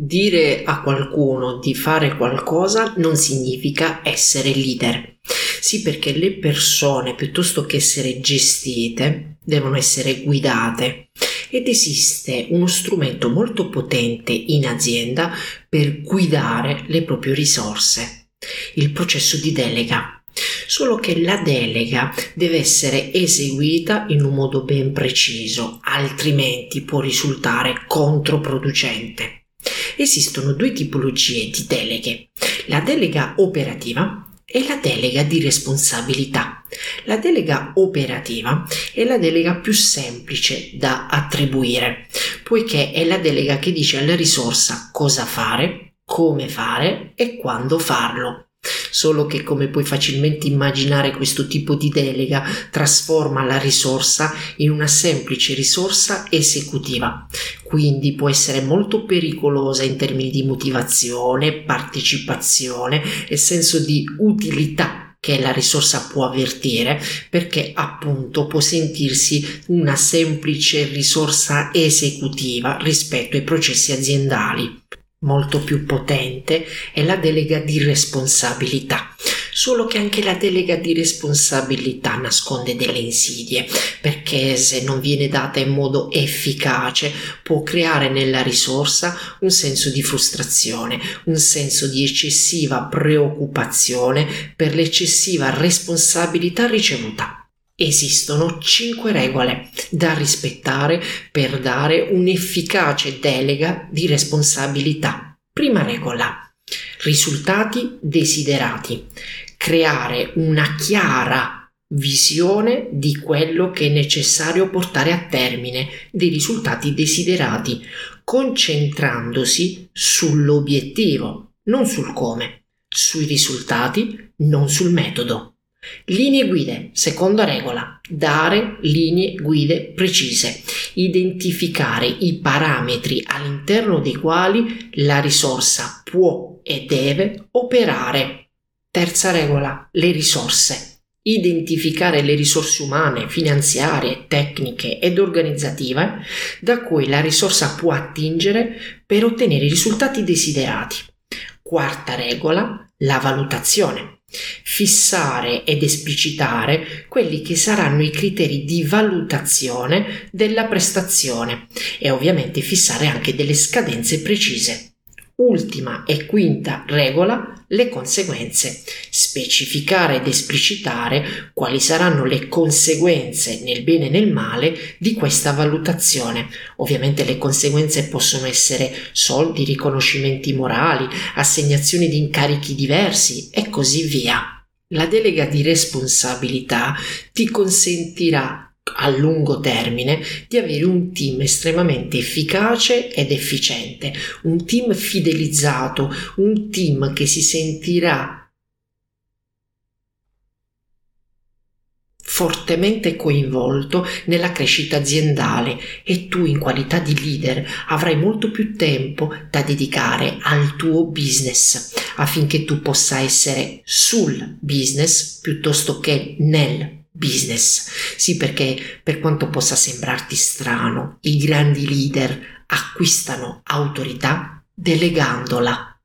Dire a qualcuno di fare qualcosa non significa essere leader. Sì, perché le persone, piuttosto che essere gestite, devono essere guidate. Ed esiste uno strumento molto potente in azienda per guidare le proprie risorse, il processo di delega. Solo che la delega deve essere eseguita in un modo ben preciso, altrimenti può risultare controproducente. Esistono due tipologie di deleghe, la delega operativa e la delega di responsabilità. La delega operativa è la delega più semplice da attribuire, poiché è la delega che dice alla risorsa cosa fare, come fare e quando farlo. Solo che come puoi facilmente immaginare questo tipo di delega trasforma la risorsa in una semplice risorsa esecutiva, quindi può essere molto pericolosa in termini di motivazione, partecipazione e senso di utilità che la risorsa può avvertire perché appunto può sentirsi una semplice risorsa esecutiva rispetto ai processi aziendali molto più potente è la delega di responsabilità. Solo che anche la delega di responsabilità nasconde delle insidie, perché se non viene data in modo efficace può creare nella risorsa un senso di frustrazione, un senso di eccessiva preoccupazione per l'eccessiva responsabilità ricevuta. Esistono cinque regole da rispettare per dare un'efficace delega di responsabilità. Prima regola. Risultati desiderati. Creare una chiara visione di quello che è necessario portare a termine, dei risultati desiderati, concentrandosi sull'obiettivo, non sul come, sui risultati, non sul metodo. Linee guide, seconda regola, dare linee guide precise, identificare i parametri all'interno dei quali la risorsa può e deve operare. Terza regola, le risorse. Identificare le risorse umane, finanziarie, tecniche ed organizzative da cui la risorsa può attingere per ottenere i risultati desiderati. Quarta regola, la valutazione fissare ed esplicitare quelli che saranno i criteri di valutazione della prestazione e ovviamente fissare anche delle scadenze precise. Ultima e quinta regola, le conseguenze. Specificare ed esplicitare quali saranno le conseguenze nel bene e nel male di questa valutazione. Ovviamente le conseguenze possono essere soldi, riconoscimenti morali, assegnazioni di incarichi diversi e così via. La delega di responsabilità ti consentirà a lungo termine di avere un team estremamente efficace ed efficiente, un team fidelizzato, un team che si sentirà fortemente coinvolto nella crescita aziendale e tu in qualità di leader avrai molto più tempo da dedicare al tuo business affinché tu possa essere sul business piuttosto che nel business. Sì, perché per quanto possa sembrarti strano, i grandi leader acquistano autorità delegandola